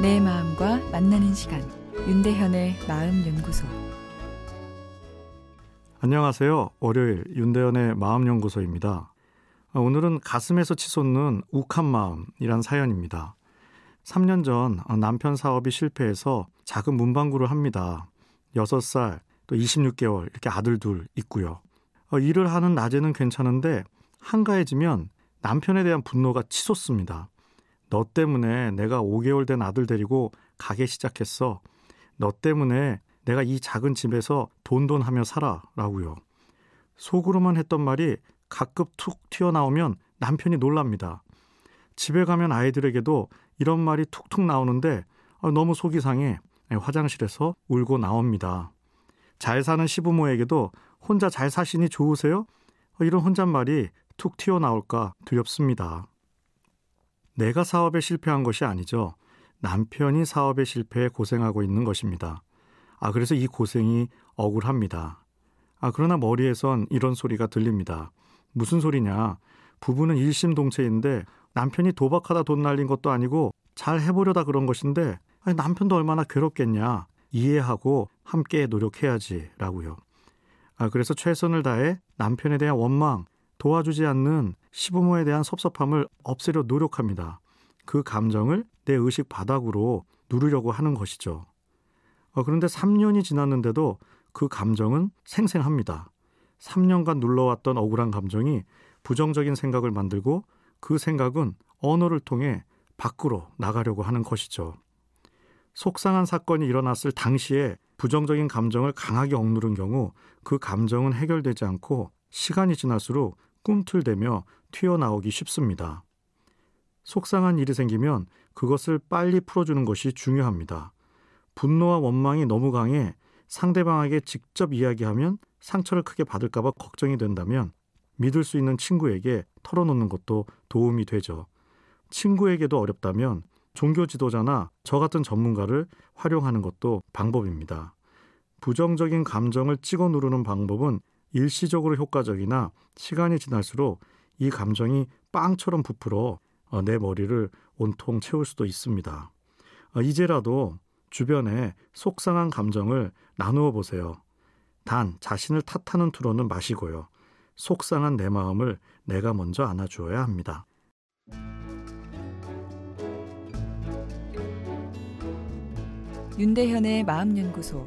내 마음과 만나는 시간 윤대현의 마음 연구소 안녕하세요. 월요일 윤대현의 마음 연구소입니다. 오늘은 가슴에서 치솟는 욱한 마음이란 사연입니다. 3년 전 남편 사업이 실패해서 작은 문방구를 합니다. 6살 또 26개월 이렇게 아들 둘 있고요. 일을 하는 낮에는 괜찮은데 한가해지면 남편에 대한 분노가 치솟습니다. 너 때문에 내가 5개월 된 아들 데리고 가게 시작했어. 너 때문에 내가 이 작은 집에서 돈돈 하며 살아. 라고요. 속으로만 했던 말이 가끔 툭 튀어나오면 남편이 놀랍니다. 집에 가면 아이들에게도 이런 말이 툭툭 나오는데 아, 너무 속이 상해 화장실에서 울고 나옵니다. 잘 사는 시부모에게도 혼자 잘 사시니 좋으세요? 이런 혼잣말이 툭 튀어나올까 두렵습니다. 내가 사업에 실패한 것이 아니죠. 남편이 사업에 실패해 고생하고 있는 것입니다. 아, 그래서 이 고생이 억울합니다. 아, 그러나 머리에선 이런 소리가 들립니다. 무슨 소리냐? 부부는 일심동체인데 남편이 도박하다 돈 날린 것도 아니고 잘 해보려다 그런 것인데 아니, 남편도 얼마나 괴롭겠냐. 이해하고 함께 노력해야지. 라고요. 아, 그래서 최선을 다해 남편에 대한 원망, 도와주지 않는 시부모에 대한 섭섭함을 없애려 노력합니다. 그 감정을 내 의식 바닥으로 누르려고 하는 것이죠. 어, 그런데 3년이 지났는데도 그 감정은 생생합니다. 3년간 눌러왔던 억울한 감정이 부정적인 생각을 만들고 그 생각은 언어를 통해 밖으로 나가려고 하는 것이죠. 속상한 사건이 일어났을 당시에 부정적인 감정을 강하게 억누른 경우 그 감정은 해결되지 않고 시간이 지날수록 꿈틀대며 튀어나오기 쉽습니다. 속상한 일이 생기면 그것을 빨리 풀어주는 것이 중요합니다. 분노와 원망이 너무 강해 상대방에게 직접 이야기하면 상처를 크게 받을까봐 걱정이 된다면 믿을 수 있는 친구에게 털어놓는 것도 도움이 되죠. 친구에게도 어렵다면 종교 지도자나 저 같은 전문가를 활용하는 것도 방법입니다. 부정적인 감정을 찍어 누르는 방법은 일시적으로 효과적이나 시간이 지날수록 이 감정이 빵처럼 부풀어 어, 내 머리를 온통 채울 수도 있습니다. 어, 이제라도 주변에 속상한 감정을 나누어 보세요. 단 자신을 탓하는 투로는 마시고요. 속상한 내 마음을 내가 먼저 안아주어야 합니다. 윤대현의 마음연구소